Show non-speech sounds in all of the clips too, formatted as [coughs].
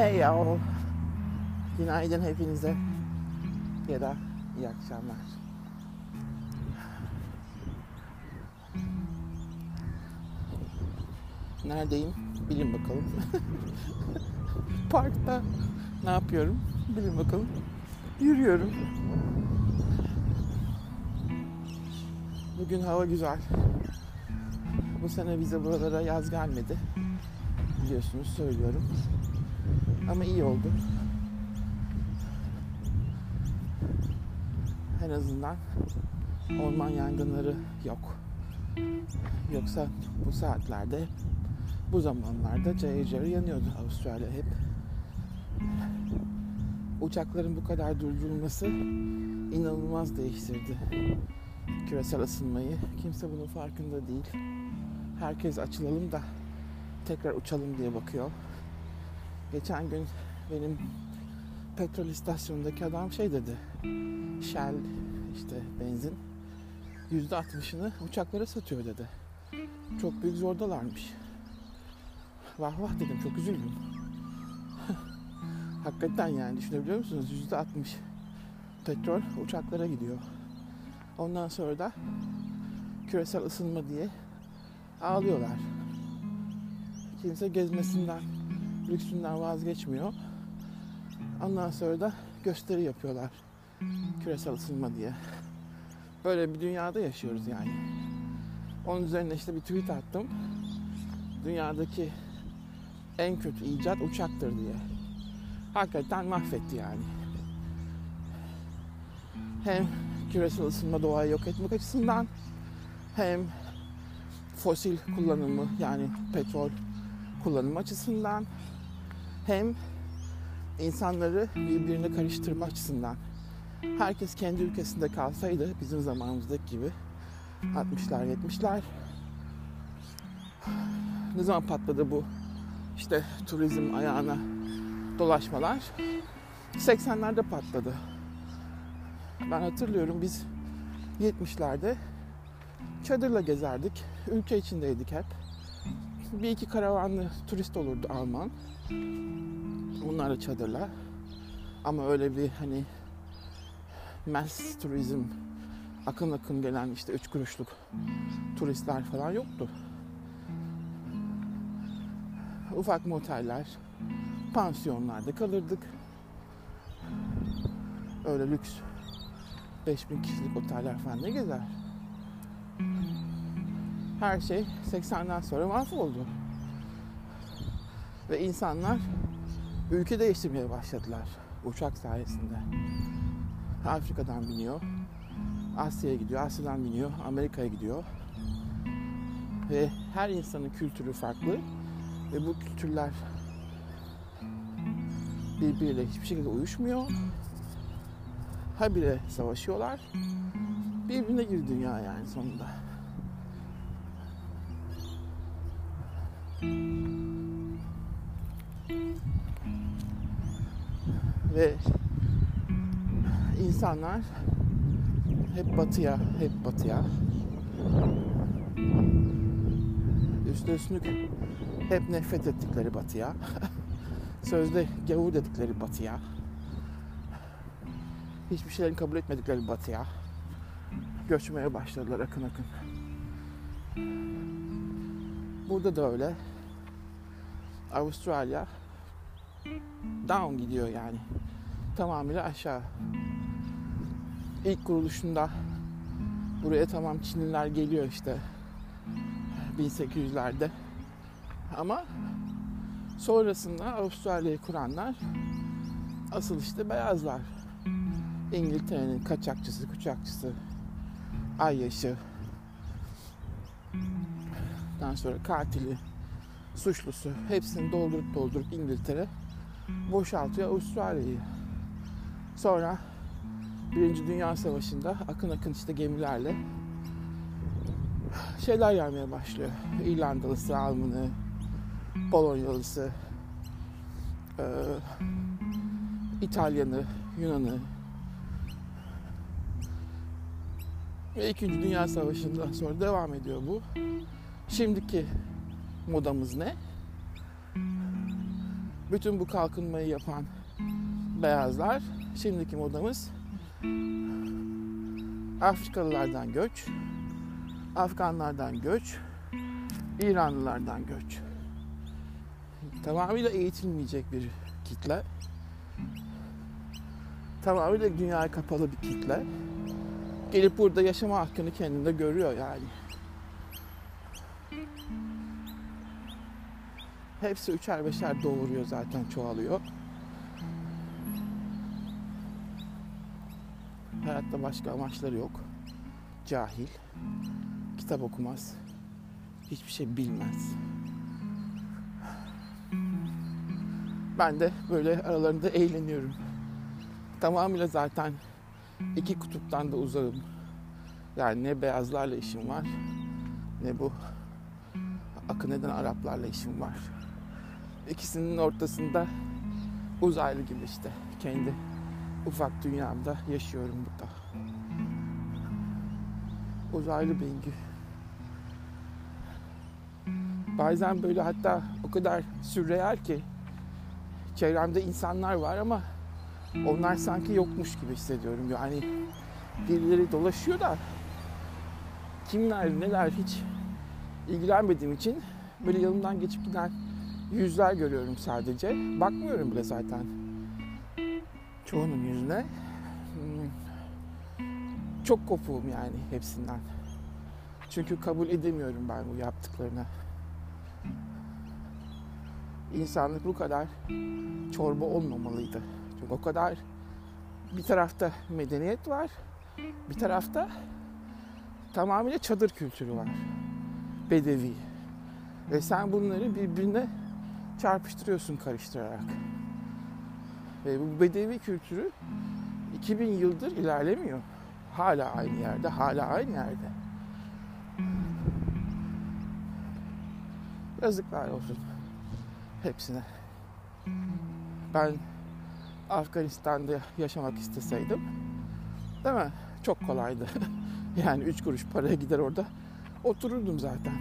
Hey ya. Günaydın hepinize. Ya da iyi akşamlar. Neredeyim? Bilin bakalım. [laughs] Parkta. Ne yapıyorum? Bilin bakalım. Yürüyorum. Bugün hava güzel. Bu sene bize buralara yaz gelmedi. Biliyorsunuz söylüyorum. Ama iyi oldu. En azından orman yangınları yok. Yoksa bu saatlerde bu zamanlarda cayır cayır yanıyordu Avustralya hep. Uçakların bu kadar durdurulması inanılmaz değiştirdi küresel ısınmayı. Kimse bunun farkında değil. Herkes açılalım da tekrar uçalım diye bakıyor. Geçen gün benim petrol istasyonundaki adam şey dedi. Shell işte benzin yüzde altmışını uçaklara satıyor dedi. Çok büyük zordalarmış. Vah vah dedim çok üzüldüm. [laughs] Hakikaten yani düşünebiliyor musunuz? Yüzde altmış petrol uçaklara gidiyor. Ondan sonra da küresel ısınma diye ağlıyorlar. Kimse gezmesinden, lüksünden vazgeçmiyor. Ondan sonra da gösteri yapıyorlar küresel ısınma diye. Böyle bir dünyada yaşıyoruz yani. Onun üzerine işte bir tweet attım. Dünyadaki en kötü icat uçaktır diye. Hakikaten mahvetti yani. Hem küresel ısınma doğayı yok etmek açısından hem fosil kullanımı yani petrol kullanımı açısından hem insanları birbirine karıştırma açısından herkes kendi ülkesinde kalsaydı bizim zamanımızdaki gibi 60'lar 70'ler ne zaman patladı bu işte turizm ayağına dolaşmalar 80'lerde patladı. Ben hatırlıyorum biz 70'lerde çadırla gezerdik. Ülke içindeydik hep. Bir iki karavanlı turist olurdu Alman. Bunlar da çadırla. Ama öyle bir hani mass turizm akın akın gelen işte üç kuruşluk turistler falan yoktu. Ufak moteller, pansiyonlarda kalırdık. Öyle lüks 5000 kişilik oteller falan ne gezer. Her şey 80'den sonra mahvoldu. Ve insanlar ülke değiştirmeye başladılar uçak sayesinde. Afrika'dan biniyor, Asya'ya gidiyor, Asya'dan biniyor, Amerika'ya gidiyor. Ve her insanın kültürü farklı ve bu kültürler birbiriyle hiçbir şekilde uyuşmuyor. Habire savaşıyorlar. Birbirine gir dünya yani sonunda. Ve insanlar hep batıya, hep batıya. Üstü üstlük hep nefret ettikleri batıya. [laughs] Sözde gavur dedikleri batıya. Hiçbir şeylerin kabul etmedikleri batıya. Göçmeye başladılar akın akın. Burada da öyle. Avustralya down gidiyor yani. Tamamıyla aşağı. İlk kuruluşunda buraya tamam Çinliler geliyor işte 1800'lerde. Ama sonrasında Avustralya'yı kuranlar asıl işte beyazlar. İngiltere'nin kaçakçısı, kucakçısı, ayyaşı, daha sonra katili, suçlusu hepsini doldurup doldurup İngiltere boşaltıyor Avustralya'yı. Sonra Birinci Dünya Savaşı'nda akın akın işte gemilerle şeyler gelmeye başlıyor. İrlandalısı, Almanı, Polonyalısı, e, İtalyanı, Yunanı. Ve İkinci Dünya Savaşı'ndan sonra devam ediyor bu. Şimdiki modamız ne? Bütün bu kalkınmayı yapan beyazlar şimdiki modamız Afrikalılardan göç, Afganlardan göç, İranlılardan göç. Tamamıyla eğitilmeyecek bir kitle. Tamamıyla dünyaya kapalı bir kitle. Gelip burada yaşama hakkını kendinde görüyor yani. Hepsi üçer beşer doğuruyor zaten çoğalıyor. Hayatta başka amaçları yok. Cahil. Kitap okumaz. Hiçbir şey bilmez. Ben de böyle aralarında eğleniyorum. Tamamıyla zaten iki kutuptan da uzağım. Yani ne beyazlarla işim var ne bu akın eden Araplarla işim var. İkisinin ortasında uzaylı gibi işte kendi ufak dünyamda yaşıyorum burada. Uzaylı Bengü. Bazen böyle hatta o kadar sürreel ki çevremde insanlar var ama onlar sanki yokmuş gibi hissediyorum. Yani birileri dolaşıyor da kimler neler hiç ilgilenmediğim için böyle yanımdan geçip giden yüzler görüyorum sadece. Bakmıyorum bile zaten çoğunun yüzüne. Hmm. Çok kopuğum yani hepsinden. Çünkü kabul edemiyorum ben bu yaptıklarını. İnsanlık bu kadar çorba olmamalıydı. Çünkü o kadar bir tarafta medeniyet var, bir tarafta tamamıyla çadır kültürü var. Bedevi. Ve sen bunları birbirine çarpıştırıyorsun karıştırarak. Ve bu bedevi kültürü 2000 yıldır ilerlemiyor. Hala aynı yerde, hala aynı yerde. Yazıklar olsun hepsine. Ben Afganistan'da yaşamak isteseydim değil mi? Çok kolaydı. [laughs] yani üç kuruş paraya gider orada otururdum zaten.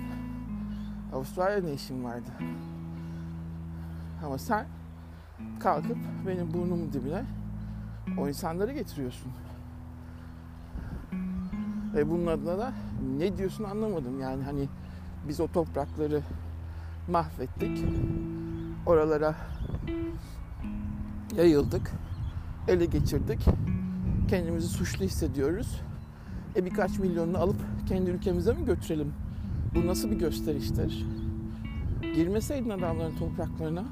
Avustralya ne işim vardı? Ama sen kalkıp benim burnumun dibine o insanları getiriyorsun. Ve bunun adına da ne diyorsun anlamadım. Yani hani biz o toprakları mahvettik. Oralara yayıldık. Ele geçirdik. Kendimizi suçlu hissediyoruz. E birkaç milyonunu alıp kendi ülkemize mi götürelim? Bu nasıl bir gösteriştir? Girmeseydin adamların topraklarına,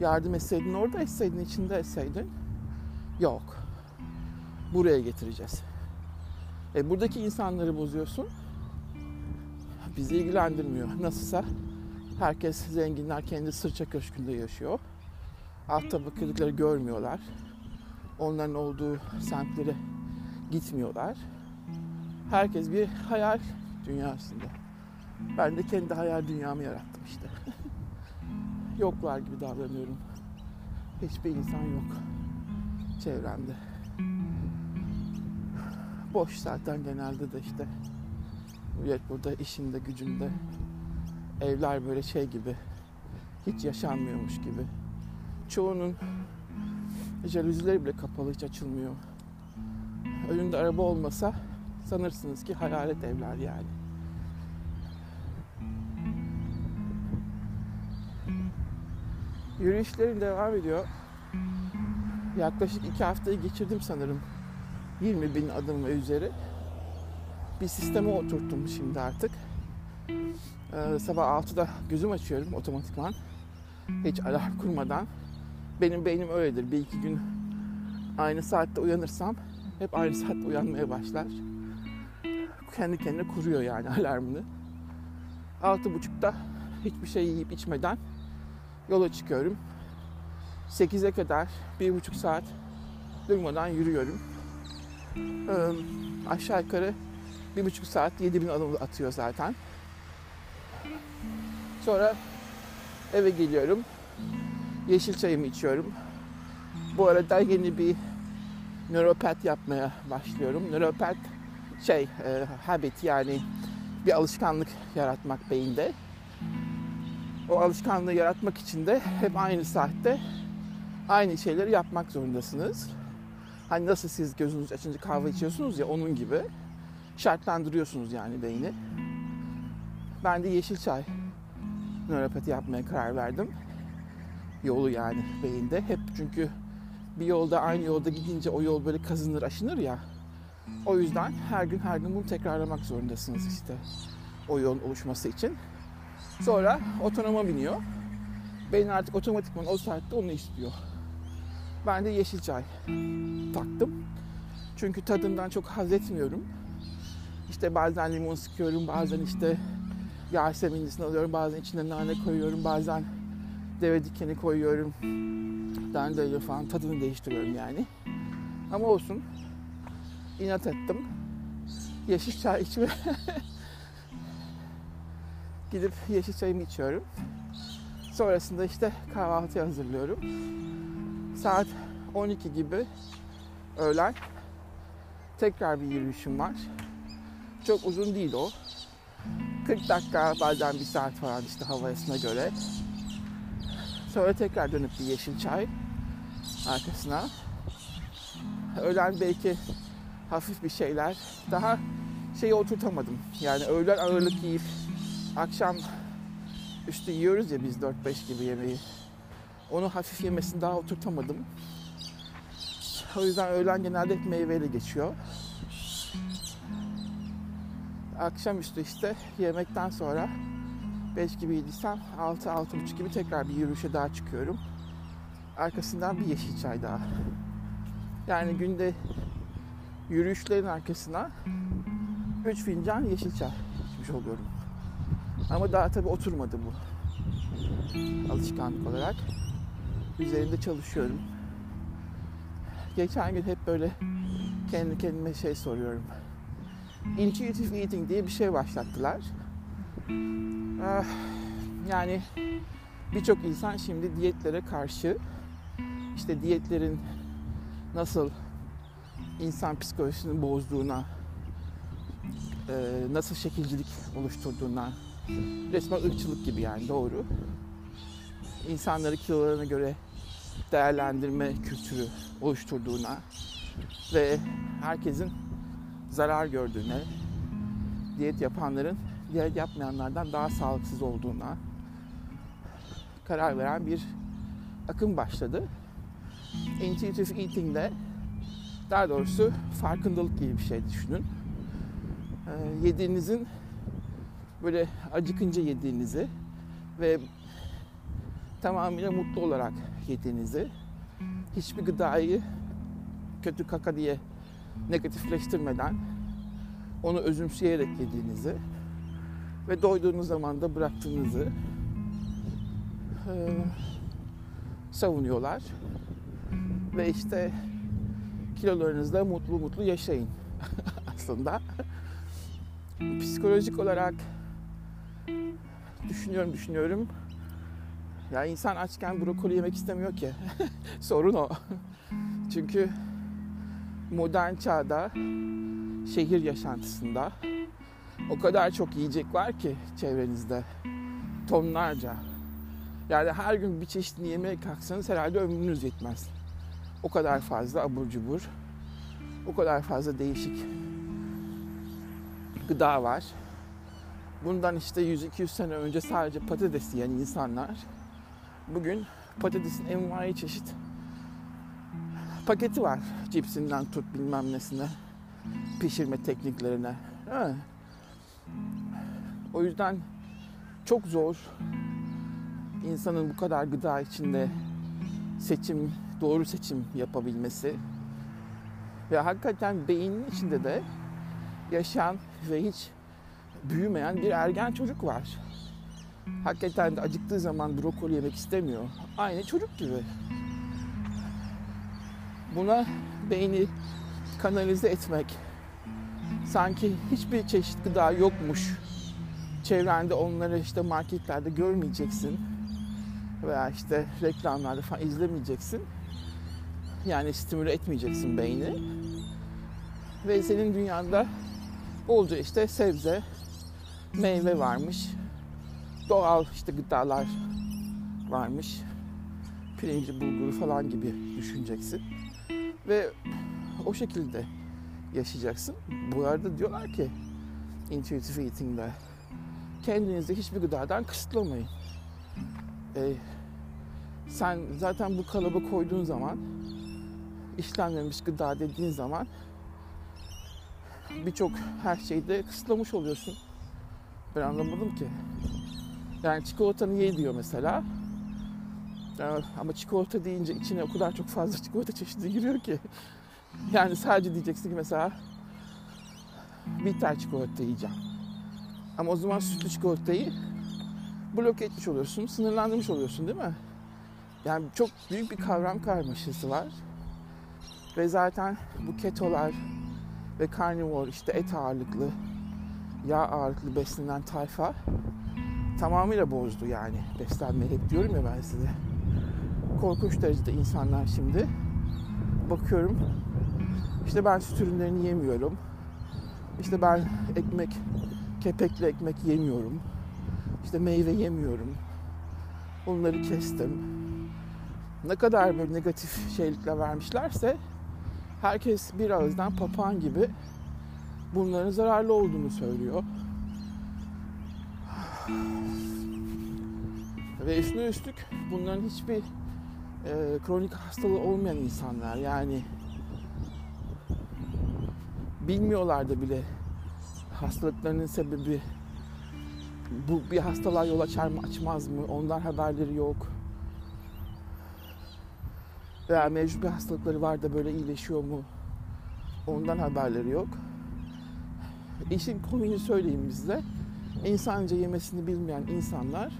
yardım etseydin, orada etseydin, içinde etseydin. Yok. Buraya getireceğiz. E buradaki insanları bozuyorsun. Bizi ilgilendirmiyor. Nasılsa herkes zenginler kendi sırça köşkünde yaşıyor. Alt tabakalıkları görmüyorlar. Onların olduğu semtlere gitmiyorlar. Herkes bir hayal dünyasında. Ben de kendi hayal dünyamı yarattım işte. [laughs] Yoklar gibi davranıyorum. Hiçbir insan yok çevremde. Boş zaten genelde de işte. Millet burada işinde gücünde. Evler böyle şey gibi. Hiç yaşanmıyormuş gibi. Çoğunun jaluzileri bile kapalı hiç açılmıyor. Önünde araba olmasa sanırsınız ki hayalet evler yani. Yürüyüşlerim devam ediyor. Yaklaşık iki haftayı geçirdim sanırım. 20 bin adım ve üzeri. Bir sisteme oturttum şimdi artık. Ee, sabah 6'da gözüm açıyorum otomatikman. Hiç alarm kurmadan. Benim beynim öyledir. Bir iki gün aynı saatte uyanırsam hep aynı saatte uyanmaya başlar. Kendi kendine kuruyor yani [laughs] alarmını. Altı buçukta hiçbir şey yiyip içmeden yola çıkıyorum. 8'e kadar bir buçuk saat durmadan yürüyorum. Ee, aşağı yukarı bir buçuk saat 7000 adım atıyor zaten. Sonra eve geliyorum. Yeşil çayımı içiyorum. Bu arada yeni bir nöropet yapmaya başlıyorum. Nöropet şey e, habit yani bir alışkanlık yaratmak beyinde. O alışkanlığı yaratmak için de hep aynı saatte aynı şeyleri yapmak zorundasınız. Hani nasıl siz gözünüz açınca kahve içiyorsunuz ya onun gibi şartlandırıyorsunuz yani beyni. Ben de yeşil çay nöropati yapmaya karar verdim. Yolu yani beyinde. Hep çünkü bir yolda aynı yolda gidince o yol böyle kazınır aşınır ya. O yüzden her gün her gün bunu tekrarlamak zorundasınız işte. O yolun oluşması için. Sonra otonoma biniyor. Beyin artık otomatikman o saatte onu istiyor. Ben de yeşil çay taktım. Çünkü tadından çok haz etmiyorum. İşte bazen limon sıkıyorum, bazen işte yaseminlisini alıyorum, bazen içine nane koyuyorum, bazen deve dikeni koyuyorum. Dandelion falan tadını değiştiriyorum yani. Ama olsun. İnat ettim. Yeşil çay içme. [laughs] Gidip yeşil çayımı içiyorum. Sonrasında işte kahvaltı hazırlıyorum. Saat 12 gibi öğlen tekrar bir yürüyüşüm var. Çok uzun değil o. 40 dakika bazen bir saat falan işte havasına göre. Sonra tekrar dönüp bir yeşil çay arkasına. Öğlen belki hafif bir şeyler. Daha şeyi oturtamadım. Yani öğlen ağırlık yiyip akşam üstü yiyoruz ya biz 4-5 gibi yemeği. Onu hafif yemesini daha oturtamadım. O yüzden öğlen genelde meyveyle geçiyor. Akşamüstü işte yemekten sonra 5 gibi yediysem 6-6.30 gibi tekrar bir yürüyüşe daha çıkıyorum. Arkasından bir yeşil çay daha. Yani günde yürüyüşlerin arkasına 3 fincan yeşil çay içmiş oluyorum. Ama daha tabii oturmadı bu alışkanlık olarak. Üzerinde çalışıyorum. Geçen gün hep böyle kendi kendime şey soruyorum. Intuitive eating diye bir şey başlattılar. Ah, yani birçok insan şimdi diyetlere karşı işte diyetlerin nasıl insan psikolojisini bozduğuna, e, nasıl şekilcilik oluşturduğuna, resmen ırkçılık gibi yani doğru. İnsanları kilolarına göre değerlendirme kültürü oluşturduğuna ve herkesin zarar gördüğüne, diyet yapanların diyet yapmayanlardan daha sağlıksız olduğuna karar veren bir akım başladı. Intuitive eating de daha doğrusu farkındalık gibi bir şey düşünün. Ee, yediğinizin böyle acıkınca yediğinizi ve tamamıyla mutlu olarak yediğinizi, hiçbir gıdayı kötü kaka diye negatifleştirmeden onu özümseyerek yediğinizi ve doyduğunuz zaman da bıraktığınızı e, savunuyorlar. Ve işte kilolarınızda mutlu mutlu yaşayın [laughs] aslında. Psikolojik olarak düşünüyorum düşünüyorum. Ya insan açken brokoli yemek istemiyor ki. [laughs] Sorun o. [laughs] Çünkü modern çağda şehir yaşantısında o kadar çok yiyecek var ki çevrenizde. Tonlarca. Yani her gün bir çeşit yemeye kalksanız herhalde ömrünüz yetmez. O kadar fazla abur cubur. O kadar fazla değişik gıda var. Bundan işte 100-200 sene önce sadece patates yiyen insanlar bugün patatesin envai çeşit paketi var. Cipsinden tut bilmem nesine, pişirme tekniklerine. O yüzden çok zor insanın bu kadar gıda içinde seçim, doğru seçim yapabilmesi. Ve hakikaten beynin içinde de yaşayan ve hiç büyümeyen bir ergen çocuk var. Hakikaten de acıktığı zaman brokoli yemek istemiyor. Aynı çocuk gibi. Buna beyni kanalize etmek, sanki hiçbir çeşit gıda yokmuş, çevrende onları işte marketlerde görmeyeceksin veya işte reklamlarda falan izlemeyeceksin. Yani stimüle etmeyeceksin beyni. Ve senin dünyanda bolca işte sebze, meyve varmış. doğal işte gıdalar varmış. Pirinci, bulguru falan gibi düşüneceksin. Ve o şekilde yaşayacaksın. Bu arada diyorlar ki intuitive eating'de kendinizi hiçbir gıdadan kısıtlamayın. Ee, sen zaten bu kalıba koyduğun zaman işlenmemiş gıda dediğin zaman birçok her şeyde kısıtlamış oluyorsun. Ben anlamadım ki. Yani çikolatanı ye diyor mesela. Yani ama çikolata deyince içine o kadar çok fazla [laughs] çikolata çeşidi giriyor ki. Yani sadece diyeceksin ki mesela bitter çikolata yiyeceğim. Ama o zaman sütlü çikolatayı bloke etmiş oluyorsun, sınırlandırmış oluyorsun değil mi? Yani çok büyük bir kavram karmaşası var. Ve zaten bu ketolar ve karnivor işte et ağırlıklı, yağ ağırlıklı beslenen tayfa tamamıyla bozdu yani beslenmeyi. Hep diyorum ya ben size. Korkunç derecede insanlar şimdi bakıyorum işte ben süt ürünlerini yemiyorum. İşte ben ekmek, kepekli ekmek yemiyorum. İşte meyve yemiyorum. Bunları kestim. Ne kadar böyle negatif şeylikler vermişlerse herkes bir ağızdan papağan gibi bunların zararlı olduğunu söylüyor. Ve üstüne üstlük bunların hiçbir e, kronik hastalığı olmayan insanlar yani bilmiyorlar da bile hastalıklarının sebebi bu bir hastalığa yol açar mı açmaz mı ondan haberleri yok veya mevcut bir hastalıkları var da böyle iyileşiyor mu ondan haberleri yok. İşin komiğini söyleyeyim bizde. İnsanca yemesini bilmeyen insanlar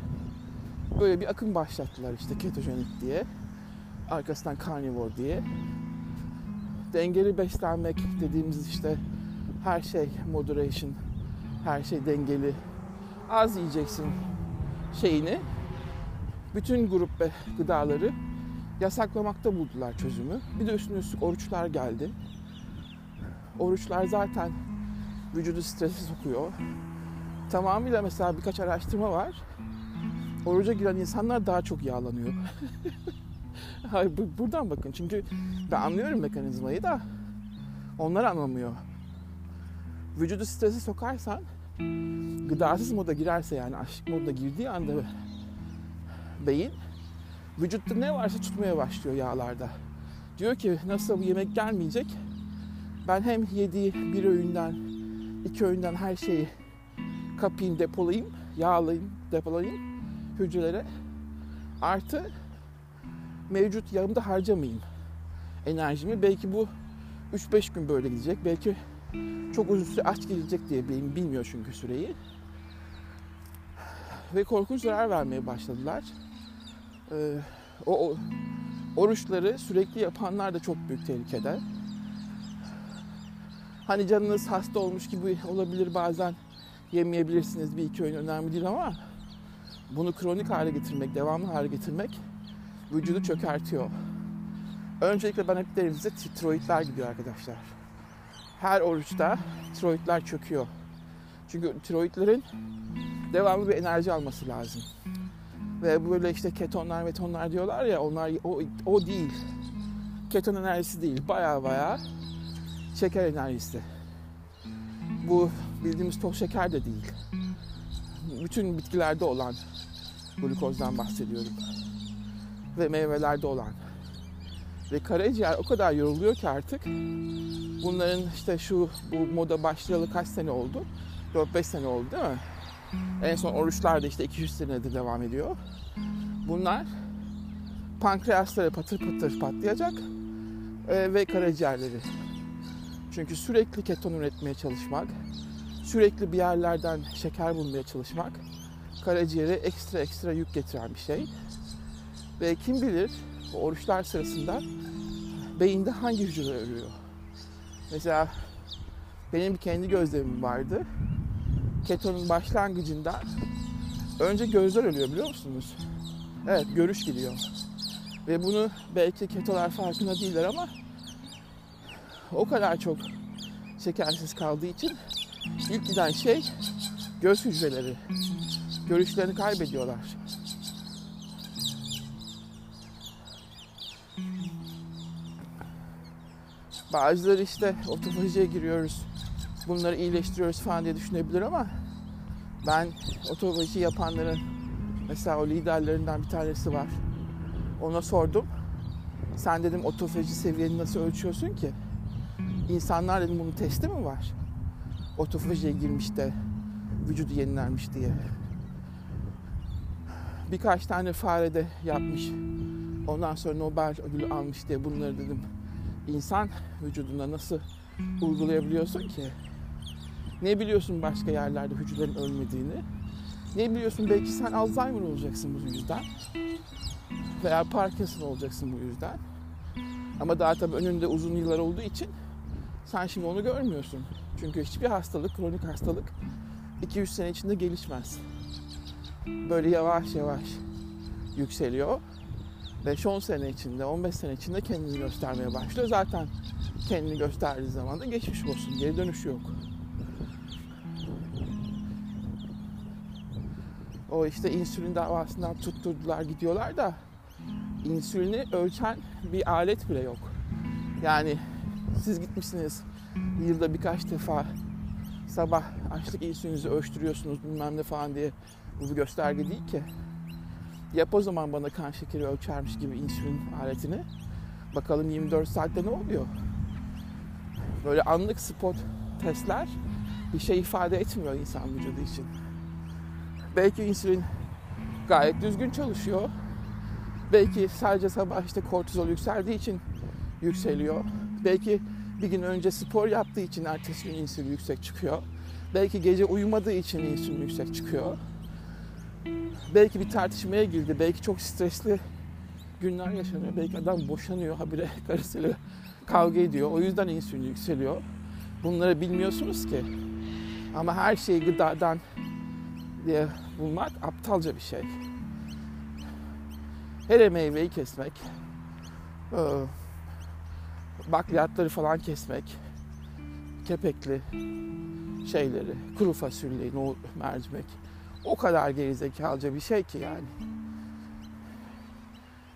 böyle bir akım başlattılar işte ketojenik diye. Arkasından karnivor diye. Dengeli beslenmek dediğimiz işte her şey moderation, her şey dengeli. Az yiyeceksin şeyini. Bütün grup gıdaları yasaklamakta buldular çözümü. Bir de üstüne üstlük oruçlar geldi. Oruçlar zaten vücudu strese sokuyor. Tamamıyla mesela birkaç araştırma var. Oruca giren insanlar daha çok yağlanıyor. [laughs] Hayır buradan bakın çünkü ben anlıyorum mekanizmayı da onlar anlamıyor. Vücudu strese sokarsan gıdasız moda girerse yani açlık moduna girdiği anda beyin vücutta ne varsa tutmaya başlıyor yağlarda. Diyor ki nasıl bu yemek gelmeyecek ben hem yediği bir öğünden iki öğünden her şeyi kapayım depolayayım yağlayayım depolayayım hücrelere artı mevcut yağımda harcamayayım enerjimi. Belki bu 3-5 gün böyle gidecek. Belki çok uzun süre aç gelecek diye bilmiyor çünkü süreyi. Ve korkunç zarar vermeye başladılar. Ee, o, o oruçları sürekli yapanlar da çok büyük tehlikede. Hani canınız hasta olmuş gibi olabilir bazen yemeyebilirsiniz bir iki öğün önemli değil ama bunu kronik hale getirmek, devamlı hale getirmek vücudu çökertiyor. Öncelikle ben hep derim size tiroidler gidiyor arkadaşlar. Her oruçta tiroidler çöküyor. Çünkü tiroidlerin devamlı bir enerji alması lazım. Ve böyle işte ketonlar metonlar diyorlar ya onlar o, o değil. Keton enerjisi değil. Baya baya şeker enerjisi. Bu bildiğimiz toz şeker de değil. Bütün bitkilerde olan glukozdan bahsediyorum. Ve meyvelerde olan. Ve karaciğer o kadar yoruluyor ki artık bunların işte şu bu moda başlayalı kaç sene oldu? 4-5 sene oldu değil mi? En son oruçlar da işte 200 senedir devam ediyor. Bunlar pankreasları patır patır patlayacak e, ve karaciğerleri. Çünkü sürekli keton üretmeye çalışmak, sürekli bir yerlerden şeker bulmaya çalışmak karaciğere ekstra ekstra yük getiren bir şey. Ve kim bilir oruçlar sırasında beyinde hangi hücreler ölüyor? Mesela benim kendi gözlemim vardı. Ketonun başlangıcında önce gözler ölüyor biliyor musunuz? Evet görüş gidiyor. Ve bunu belki ketolar farkında değiller ama o kadar çok şekersiz kaldığı için ilk giden şey göz hücreleri. görüşlerini kaybediyorlar. Bazıları işte otofajiye giriyoruz, bunları iyileştiriyoruz falan diye düşünebilir ama ben otofaji yapanların mesela o liderlerinden bir tanesi var. Ona sordum. Sen dedim otofaji seviyeni nasıl ölçüyorsun ki? İnsanlar dedim bunun testi mi var? Otofajiye girmiş de vücudu yenilenmiş diye. Birkaç tane fare de yapmış. Ondan sonra Nobel ödülü almış diye bunları dedim. İnsan vücudunda nasıl uygulayabiliyorsun ki? Ne biliyorsun başka yerlerde hücrelerin ölmediğini? Ne biliyorsun belki sen Alzheimer olacaksın bu yüzden. Veya Parkinson olacaksın bu yüzden. Ama daha tabii önünde uzun yıllar olduğu için sen şimdi onu görmüyorsun. Çünkü hiçbir hastalık, kronik hastalık 200 sene içinde gelişmez. Böyle yavaş yavaş yükseliyor. 5-10 sene içinde, 15 sene içinde kendini göstermeye başlıyor. Zaten kendini gösterdiği zaman da geçmiş olsun. Geri dönüşü yok. O işte insülin davasından tutturdular gidiyorlar da insülini ölçen bir alet bile yok. Yani siz gitmişsiniz yılda birkaç defa sabah açlık insülinizi ölçtürüyorsunuz bilmem ne falan diye bu bir gösterge değil ki. Yap o zaman bana kan şekeri ölçermiş gibi insülin aletini. Bakalım 24 saatte ne oluyor? Böyle anlık spot testler bir şey ifade etmiyor insan vücudu için. Belki insülin gayet düzgün çalışıyor. Belki sadece sabah işte kortizol yükseldiği için yükseliyor. Belki bir gün önce spor yaptığı için ertesi gün insülin yüksek çıkıyor. Belki gece uyumadığı için insülin yüksek çıkıyor. Belki bir tartışmaya girdi. Belki çok stresli günler yaşanıyor. Belki adam boşanıyor habire [laughs] karısıyla kavga ediyor. O yüzden insülin yükseliyor. Bunları bilmiyorsunuz ki. Ama her şeyi gıdadan diye bulmak aptalca bir şey. Hele meyveyi kesmek, e, bakliyatları falan kesmek, kepekli şeyleri, kuru fasulyeyi, nohut, mercimek o kadar gerizekalıca bir şey ki yani.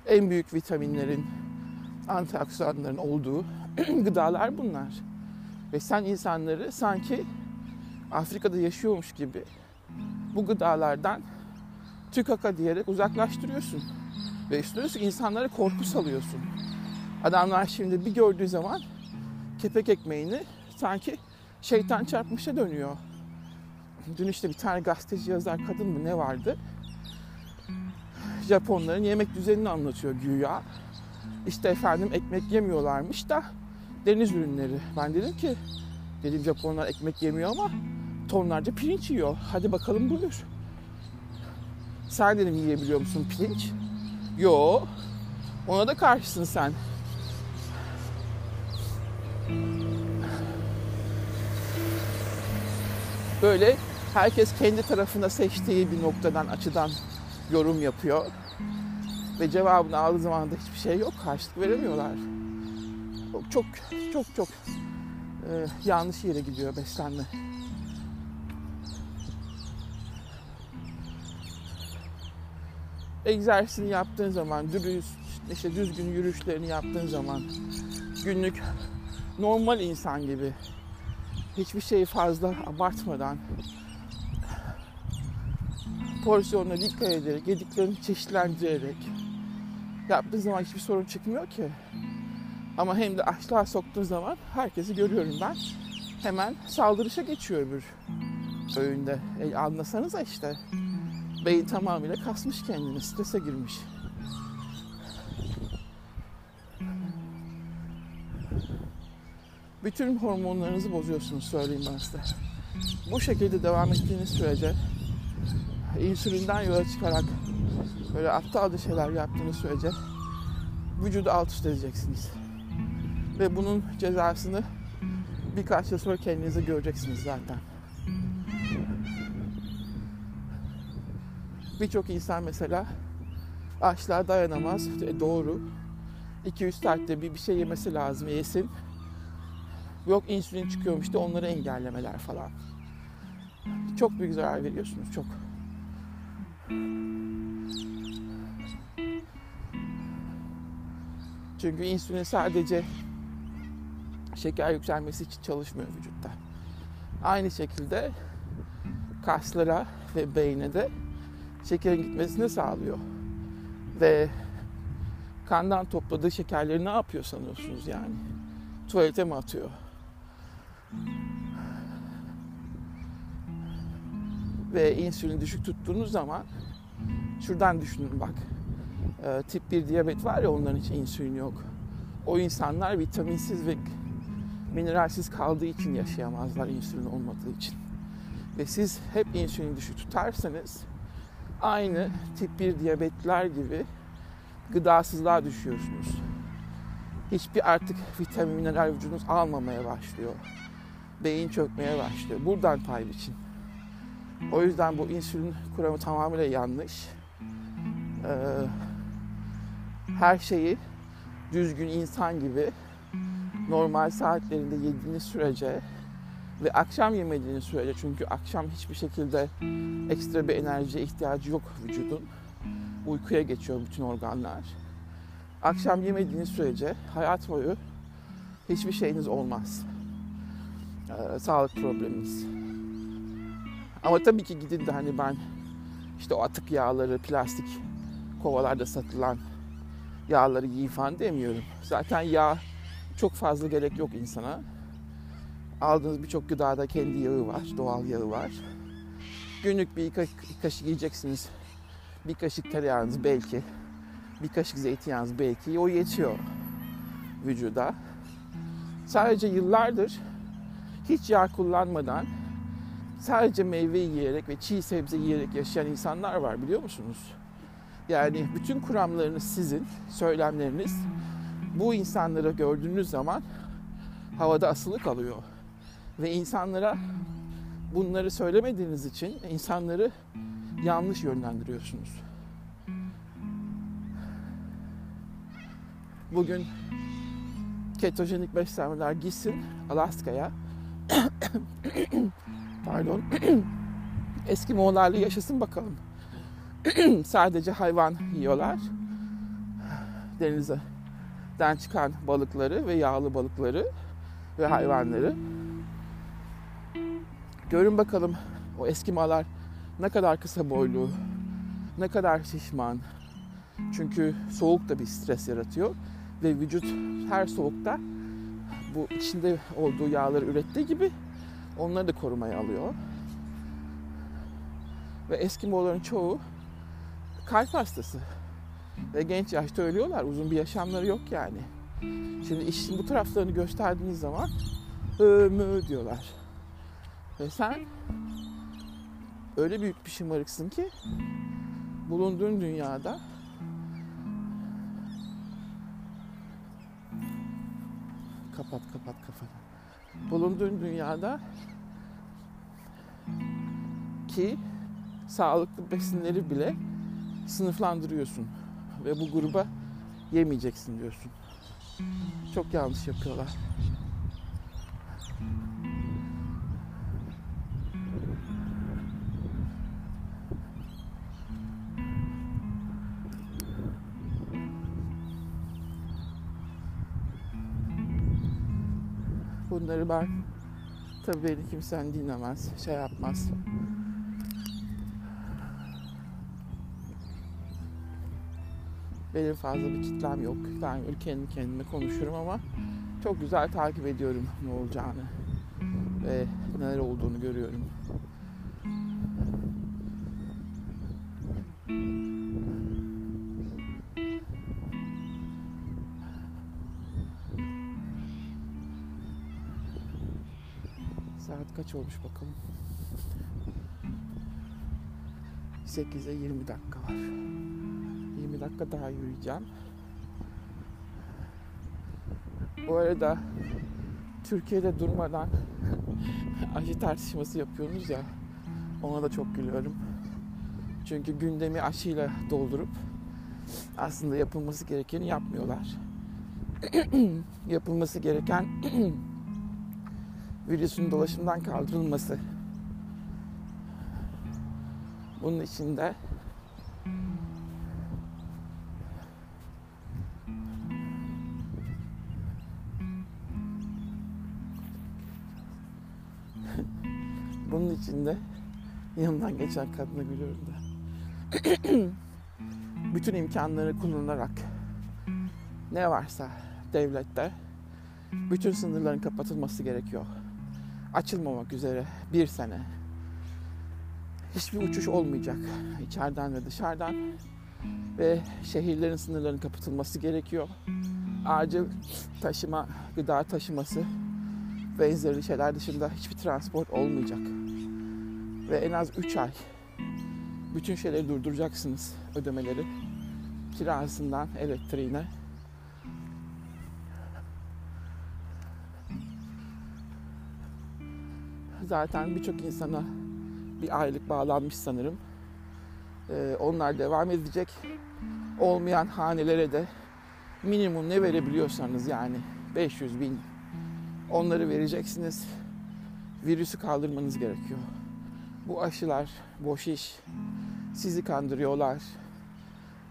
En büyük vitaminlerin, antioksidanların olduğu [clears throat] gıdalar bunlar. Ve sen insanları sanki Afrika'da yaşıyormuş gibi bu gıdalardan tükaka diyerek uzaklaştırıyorsun. Ve üstüne üstlük insanlara korku salıyorsun. Adamlar şimdi bir gördüğü zaman kepek ekmeğini sanki şeytan çarpmışa dönüyor. Dün işte bir tane gazeteci yazar kadın mı ne vardı? Japonların yemek düzenini anlatıyor güya. İşte efendim ekmek yemiyorlarmış da deniz ürünleri. Ben dedim ki dedim Japonlar ekmek yemiyor ama tonlarca pirinç yiyor. Hadi bakalım buyur. Sen dedim yiyebiliyor musun pirinç? Yo. Ona da karşısın sen. Böyle herkes kendi tarafında seçtiği bir noktadan, açıdan yorum yapıyor. Ve cevabını aldığı zaman da hiçbir şey yok. Karşılık veremiyorlar. Çok çok çok e, yanlış yere gidiyor beslenme. egzersizini yaptığın zaman, dürüst, işte düzgün yürüyüşlerini yaptığın zaman, günlük normal insan gibi hiçbir şeyi fazla abartmadan porsiyonuna dikkat ederek, yediklerini çeşitlendirerek yaptığın zaman hiçbir sorun çıkmıyor ki. Ama hem de açlığa soktuğun zaman herkesi görüyorum ben. Hemen saldırışa geçiyor öbür öğünde. E, anlasanıza işte. Beyin tamamıyla kasmış kendini, strese girmiş. Bütün hormonlarınızı bozuyorsunuz söyleyeyim ben size. Bu şekilde devam ettiğiniz sürece insülinden yola çıkarak böyle aptalca şeyler yaptığınız sürece vücudu alt üst edeceksiniz. Ve bunun cezasını birkaç yıl sonra kendinize göreceksiniz zaten. Birçok insan mesela açlığa dayanamaz. E doğru. 2-3 saatte bir, bir şey yemesi lazım, yesin. Yok insülin çıkıyormuş da onları engellemeler falan. Çok büyük zarar veriyorsunuz, çok. Çünkü insülin sadece şeker yükselmesi için çalışmıyor vücutta. Aynı şekilde kaslara ve beyne de şekerin gitmesini sağlıyor. Ve kandan topladığı şekerleri ne yapıyor sanıyorsunuz yani? Tuvalete mi atıyor? Ve insülin düşük tuttuğunuz zaman şuradan düşünün bak. Ee, tip 1 diyabet var ya onların hiç insülin yok. O insanlar vitaminsiz ve mineralsiz kaldığı için yaşayamazlar insülin olmadığı için. Ve siz hep insülin düşük tutarsanız aynı tip 1 diyabetler gibi gıdasızlığa düşüyorsunuz. Hiçbir artık vitamin, mineral vücudunuz almamaya başlıyor. Beyin çökmeye başlıyor. Buradan pay biçin. O yüzden bu insülin kuramı tamamıyla yanlış. Ee, her şeyi düzgün insan gibi normal saatlerinde yediğiniz sürece ve akşam yemediğiniz sürece çünkü akşam hiçbir şekilde ekstra bir enerjiye ihtiyacı yok vücudun. Uykuya geçiyor bütün organlar. Akşam yemediğiniz sürece hayat boyu hiçbir şeyiniz olmaz. Ee, sağlık probleminiz. Ama tabii ki gidin de hani ben işte o atık yağları, plastik kovalarda satılan yağları yiyin falan demiyorum. Zaten yağ çok fazla gerek yok insana. Aldığınız birçok gıdada kendi yağı var, doğal yağı var. Günlük bir kaşık yiyeceksiniz. Bir kaşık tereyağınız belki, bir kaşık zeytinyağınız belki o yetiyor vücuda. Sadece yıllardır hiç yağ kullanmadan sadece meyve yiyerek ve çiğ sebze yiyerek yaşayan insanlar var biliyor musunuz? Yani bütün kuramlarınız sizin, söylemleriniz bu insanları gördüğünüz zaman havada asılı kalıyor. Ve insanlara bunları söylemediğiniz için insanları yanlış yönlendiriyorsunuz. Bugün ketojenik beslenmeler gitsin Alaska'ya. [clears throat] Pardon. [clears throat] Eski Moğollarla yaşasın bakalım. [clears throat] Sadece hayvan yiyorlar. Denizden çıkan balıkları ve yağlı balıkları ve hayvanları. Görün bakalım o eskimalar ne kadar kısa boylu, ne kadar şişman. Çünkü soğuk da bir stres yaratıyor ve vücut her soğukta bu içinde olduğu yağları ürettiği gibi onları da korumaya alıyor. Ve Eskimoların çoğu kalp hastası. Ve genç yaşta ölüyorlar. Uzun bir yaşamları yok yani. Şimdi işin bu taraflarını gösterdiğiniz zaman mü diyorlar. Ve sen öyle büyük bir şımarıksın ki bulunduğun dünyada kapat kapat kafanı. Bulunduğun dünyada ki sağlıklı besinleri bile sınıflandırıyorsun ve bu gruba yemeyeceksin diyorsun. Çok yanlış yapıyorlar. Bunları ben tabii beni kimsen dinlemez, şey yapmaz. Benim fazla bir kitlem yok. Ben kendi kendime konuşurum ama çok güzel takip ediyorum ne olacağını ve neler olduğunu görüyorum. Kaç olmuş bakalım. 8'e 20 dakika var. 20 dakika daha yürüyeceğim. Bu arada Türkiye'de durmadan [laughs] aşı tartışması yapıyorsunuz ya ona da çok gülüyorum. Çünkü gündemi aşıyla doldurup aslında yapılması gerekeni yapmıyorlar. [clears throat] yapılması gereken [clears throat] virüsün dolaşımdan kaldırılması. Bunun için de [laughs] bunun için de yanımdan geçen kadına gülüyorum da. [clears throat] Bütün imkanları kullanarak ne varsa devlette bütün sınırların kapatılması gerekiyor. Açılmamak üzere bir sene. Hiçbir uçuş olmayacak içeriden ve dışarıdan ve şehirlerin sınırlarının kapatılması gerekiyor. Acil taşıma, gıda taşıması benzeri şeyler dışında hiçbir transport olmayacak. Ve en az 3 ay bütün şeyleri durduracaksınız ödemeleri. Kirasından elektriğine. Zaten birçok insana bir aylık bağlanmış sanırım. Ee, onlar devam edecek. Olmayan hanelere de minimum ne verebiliyorsanız yani 500 bin onları vereceksiniz. Virüsü kaldırmanız gerekiyor. Bu aşılar boş iş. Sizi kandırıyorlar.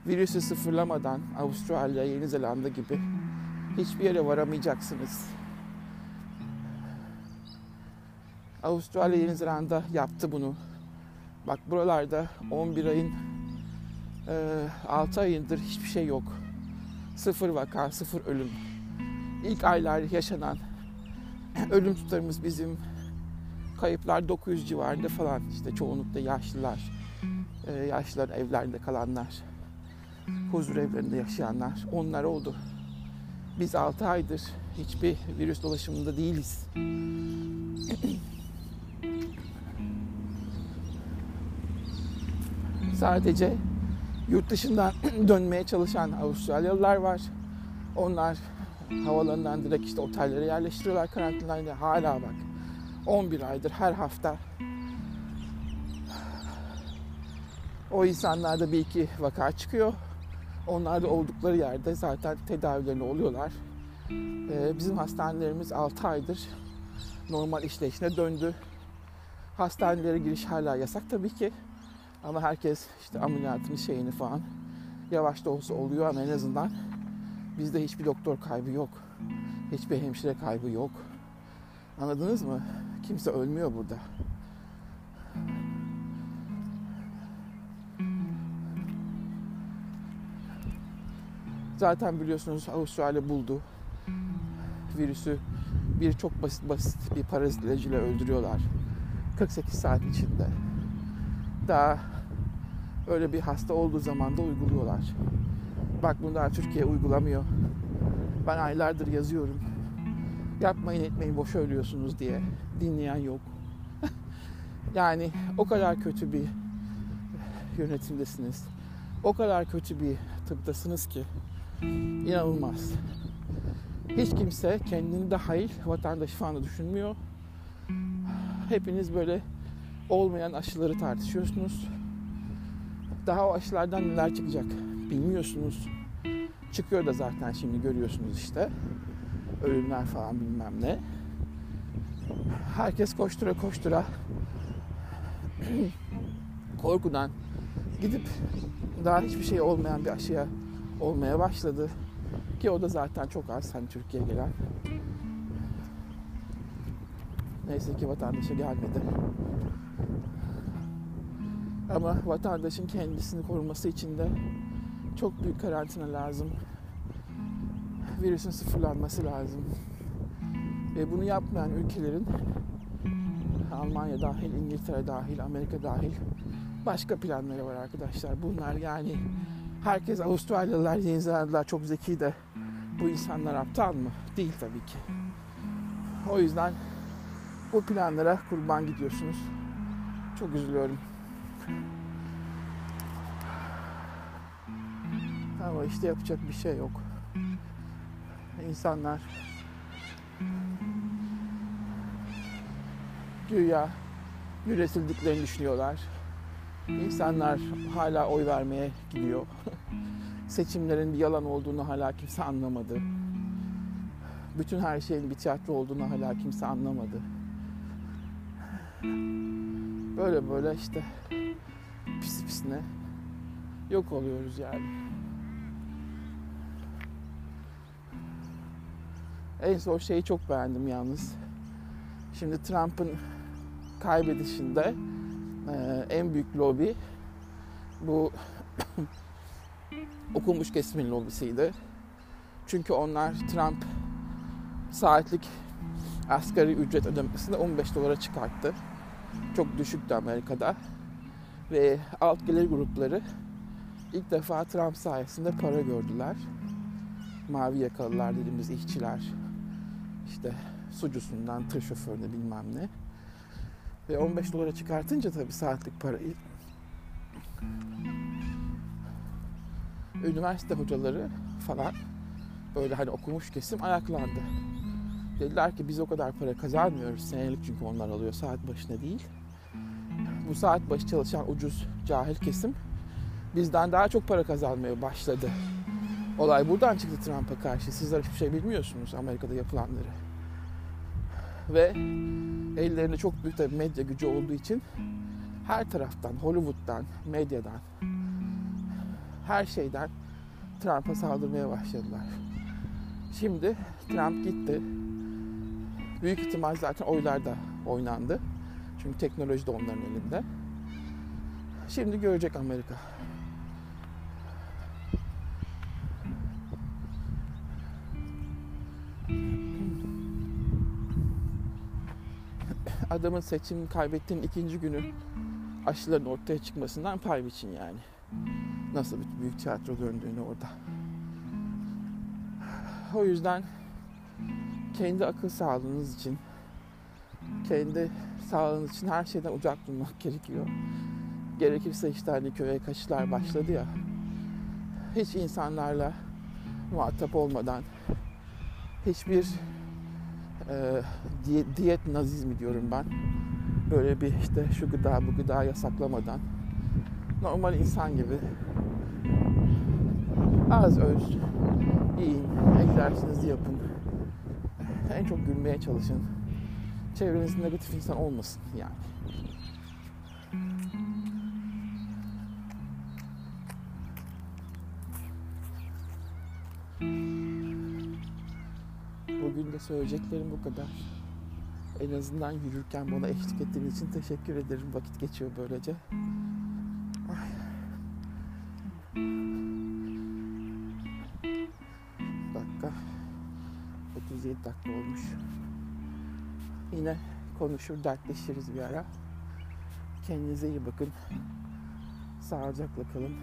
Virüsü sıfırlamadan Avustralya, Yeni Zelanda gibi hiçbir yere varamayacaksınız. Avustralya, Yeni Zelanda yaptı bunu. Bak buralarda 11 ayın e, 6 ayındır hiçbir şey yok. Sıfır vaka, sıfır ölüm. İlk aylar yaşanan [clears throat] ölüm tutarımız bizim kayıplar 900 civarında falan işte çoğunlukla yaşlılar, e, yaşlıların evlerinde kalanlar, huzur evlerinde yaşayanlar onlar oldu. Biz 6 aydır hiçbir virüs dolaşımında değiliz. [clears throat] Sadece yurt dışından [clears throat] dönmeye çalışan Avustralyalılar var. Onlar havalarından direkt işte otellere yerleştiriyorlar karantinayla. Hala bak 11 aydır her hafta o insanlarda bir iki vaka çıkıyor. Onlar da oldukları yerde zaten tedavilerini oluyorlar. Ee, bizim hastanelerimiz 6 aydır normal işleyişine döndü. Hastanelere giriş hala yasak tabii ki. Ama herkes işte ameliyatını şeyini falan yavaş da olsa oluyor ama en azından bizde hiçbir doktor kaybı yok. Hiçbir hemşire kaybı yok. Anladınız mı? Kimse ölmüyor burada. Zaten biliyorsunuz Avustralya buldu. Virüsü bir çok basit basit bir parazit ilacıyla öldürüyorlar. 48 saat içinde. Daha öyle bir hasta olduğu zaman da uyguluyorlar. Bak bunu daha Türkiye uygulamıyor. Ben aylardır yazıyorum. Yapmayın etmeyin boş ölüyorsunuz diye. Dinleyen yok. [laughs] yani o kadar kötü bir yönetimdesiniz. O kadar kötü bir tıptasınız ki inanılmaz. Hiç kimse kendini dahil vatandaş falan da düşünmüyor. Hepiniz böyle olmayan aşıları tartışıyorsunuz. Daha o aşılardan neler çıkacak bilmiyorsunuz. Çıkıyor da zaten şimdi görüyorsunuz işte. Ölümler falan bilmem ne. Herkes koştura koştura [clears throat] korkudan gidip daha hiçbir şey olmayan bir aşıya olmaya başladı. Ki o da zaten çok az hani Türkiye'ye gelen. Neyse ki vatandaşa gelmedi. Ama vatandaşın kendisini koruması için de çok büyük karantina lazım. Virüsün sıfırlanması lazım. Ve bunu yapmayan ülkelerin Almanya dahil, İngiltere dahil, Amerika dahil başka planları var arkadaşlar. Bunlar yani herkes Avustralyalılar, Yeni Zelandalılar çok zeki de bu insanlar aptal mı? Değil tabii ki. O yüzden bu planlara kurban gidiyorsunuz. Çok üzülüyorum. Ama işte yapacak bir şey yok. İnsanlar güya üretildiklerini düşünüyorlar. İnsanlar hala oy vermeye gidiyor. [laughs] Seçimlerin bir yalan olduğunu hala kimse anlamadı. Bütün her şeyin bir tiyatro olduğunu hala kimse anlamadı. Böyle böyle işte pis pisine yok oluyoruz yani. En son şeyi çok beğendim yalnız. Şimdi Trump'ın kaybedişinde e, en büyük lobi bu [coughs] okumuş kesimin lobisiydi. Çünkü onlar Trump saatlik asgari ücret ödemesini 15 dolara çıkarttı. Çok düşüktü Amerika'da. Ve alt gelir grupları ilk defa Trump sayesinde para gördüler. Mavi yakalılar dediğimiz işçiler, işte sucusundan tır şoförüne bilmem ne. Ve 15 dolara çıkartınca tabii saatlik parayı üniversite hocaları falan böyle hani okumuş kesim ayaklandı. Dediler ki biz o kadar para kazanmıyoruz senelik çünkü onlar alıyor saat başına değil. Bu saat başı çalışan ucuz cahil kesim bizden daha çok para kazanmaya başladı. Olay buradan çıktı Trump'a karşı. Sizler hiçbir şey bilmiyorsunuz Amerika'da yapılanları. Ve ellerinde çok büyük bir medya gücü olduğu için her taraftan, Hollywood'dan, medyadan, her şeyden Trump'a saldırmaya başladılar. Şimdi Trump gitti. Büyük ihtimal zaten oylar da oynandı. Çünkü teknoloji de onların elinde. Şimdi görecek Amerika. Adamın seçim kaybettiğinin ikinci günü aşıların ortaya çıkmasından pay biçin yani. Nasıl bir büyük tiyatro döndüğünü orada. O yüzden kendi akıl sağlığınız için, kendi sağlığınız için her şeyden uzak durmak [laughs] gerekiyor. Gerekirse işte hani köye kaçışlar başladı ya. Hiç insanlarla muhatap olmadan, hiçbir e, diyet nazizmi diyorum ben. Böyle bir işte şu gıda bu gıda yasaklamadan normal insan gibi az öz yiyin, egzersizinizi yapın. En çok gülmeye çalışın. Çevrenizde negatif insan olmasın yani. Bugün de söyleyeceklerim bu kadar. En azından yürürken bana eşlik ettiğiniz için teşekkür ederim. Vakit geçiyor böylece. Konuşur, dertleşiriz bir ara. Kendinize iyi bakın. Sağlıcakla kalın.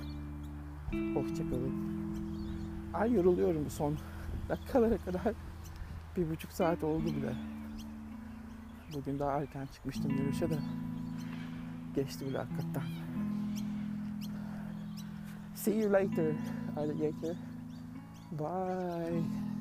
Hoşçakalın. Ay yoruluyorum bu son dakikalara kadar. Bir buçuk saat oldu bile. Bugün daha erken çıkmıştım yürüyüşe de. Geçti bile hakikaten. See you later, alligator. Bye.